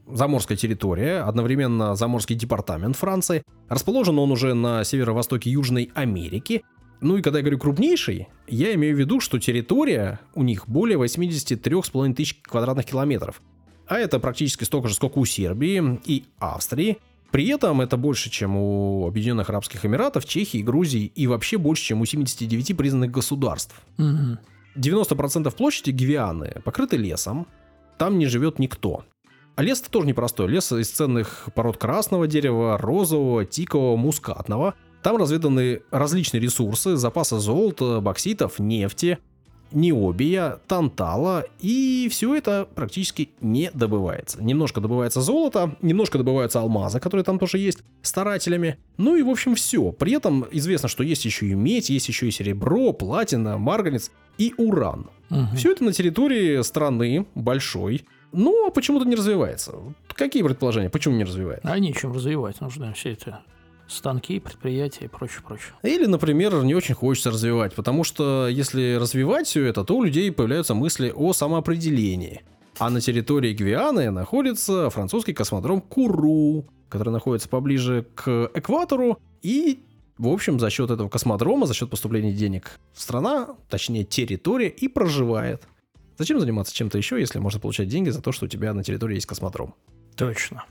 заморская территория, одновременно заморский департамент Франции. Расположен он уже на северо-востоке Южной Америки. Ну и когда я говорю крупнейший, я имею в виду, что территория у них более 83,5 тысяч квадратных километров. А это практически столько же, сколько у Сербии и Австрии. При этом это больше, чем у Объединенных Арабских Эмиратов, Чехии, Грузии и вообще больше, чем у 79 признанных государств. Угу. 90% площади Гвианы покрыты лесом, там не живет никто. А лес -то тоже непростой. Лес из ценных пород красного дерева, розового, тикового, мускатного. Там разведаны различные ресурсы, запасы золота, бокситов, нефти, необия, тантала, и все это практически не добывается. Немножко добывается золото, немножко добываются алмазы, которые там тоже есть, старателями. Ну и в общем все. При этом известно, что есть еще и медь, есть еще и серебро, платина, марганец и уран. Угу. Все это на территории страны большой, ну, а почему-то не развивается. Какие предположения? Почему не развивается? А нечем развивать. Нужно все это станки, предприятия и прочее, прочее. Или, например, не очень хочется развивать, потому что если развивать все это, то у людей появляются мысли о самоопределении. А на территории Гвианы находится французский космодром Куру, который находится поближе к экватору, и, в общем, за счет этого космодрома, за счет поступления денег страна, точнее территория, и проживает. Зачем заниматься чем-то еще, если можно получать деньги за то, что у тебя на территории есть космодром? Точно.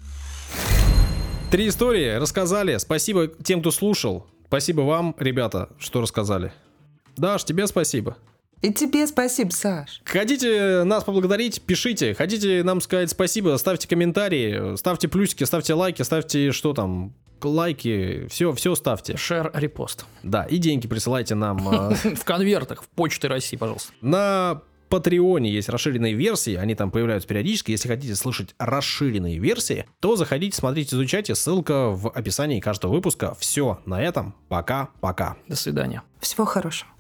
Три истории рассказали. Спасибо тем, кто слушал. Спасибо вам, ребята, что рассказали. Даш, тебе спасибо. И тебе спасибо, Саш. Хотите нас поблагодарить, пишите. Хотите нам сказать спасибо, ставьте комментарии, ставьте плюсики, ставьте лайки, ставьте что там, лайки, все, все ставьте. Шер, репост. Да, и деньги присылайте нам. Э, в конвертах, в почты России, пожалуйста. На Патреоне есть расширенные версии, они там появляются периодически. Если хотите слышать расширенные версии, то заходите, смотрите, изучайте. Ссылка в описании каждого выпуска. Все, на этом. Пока-пока. До свидания. Всего хорошего.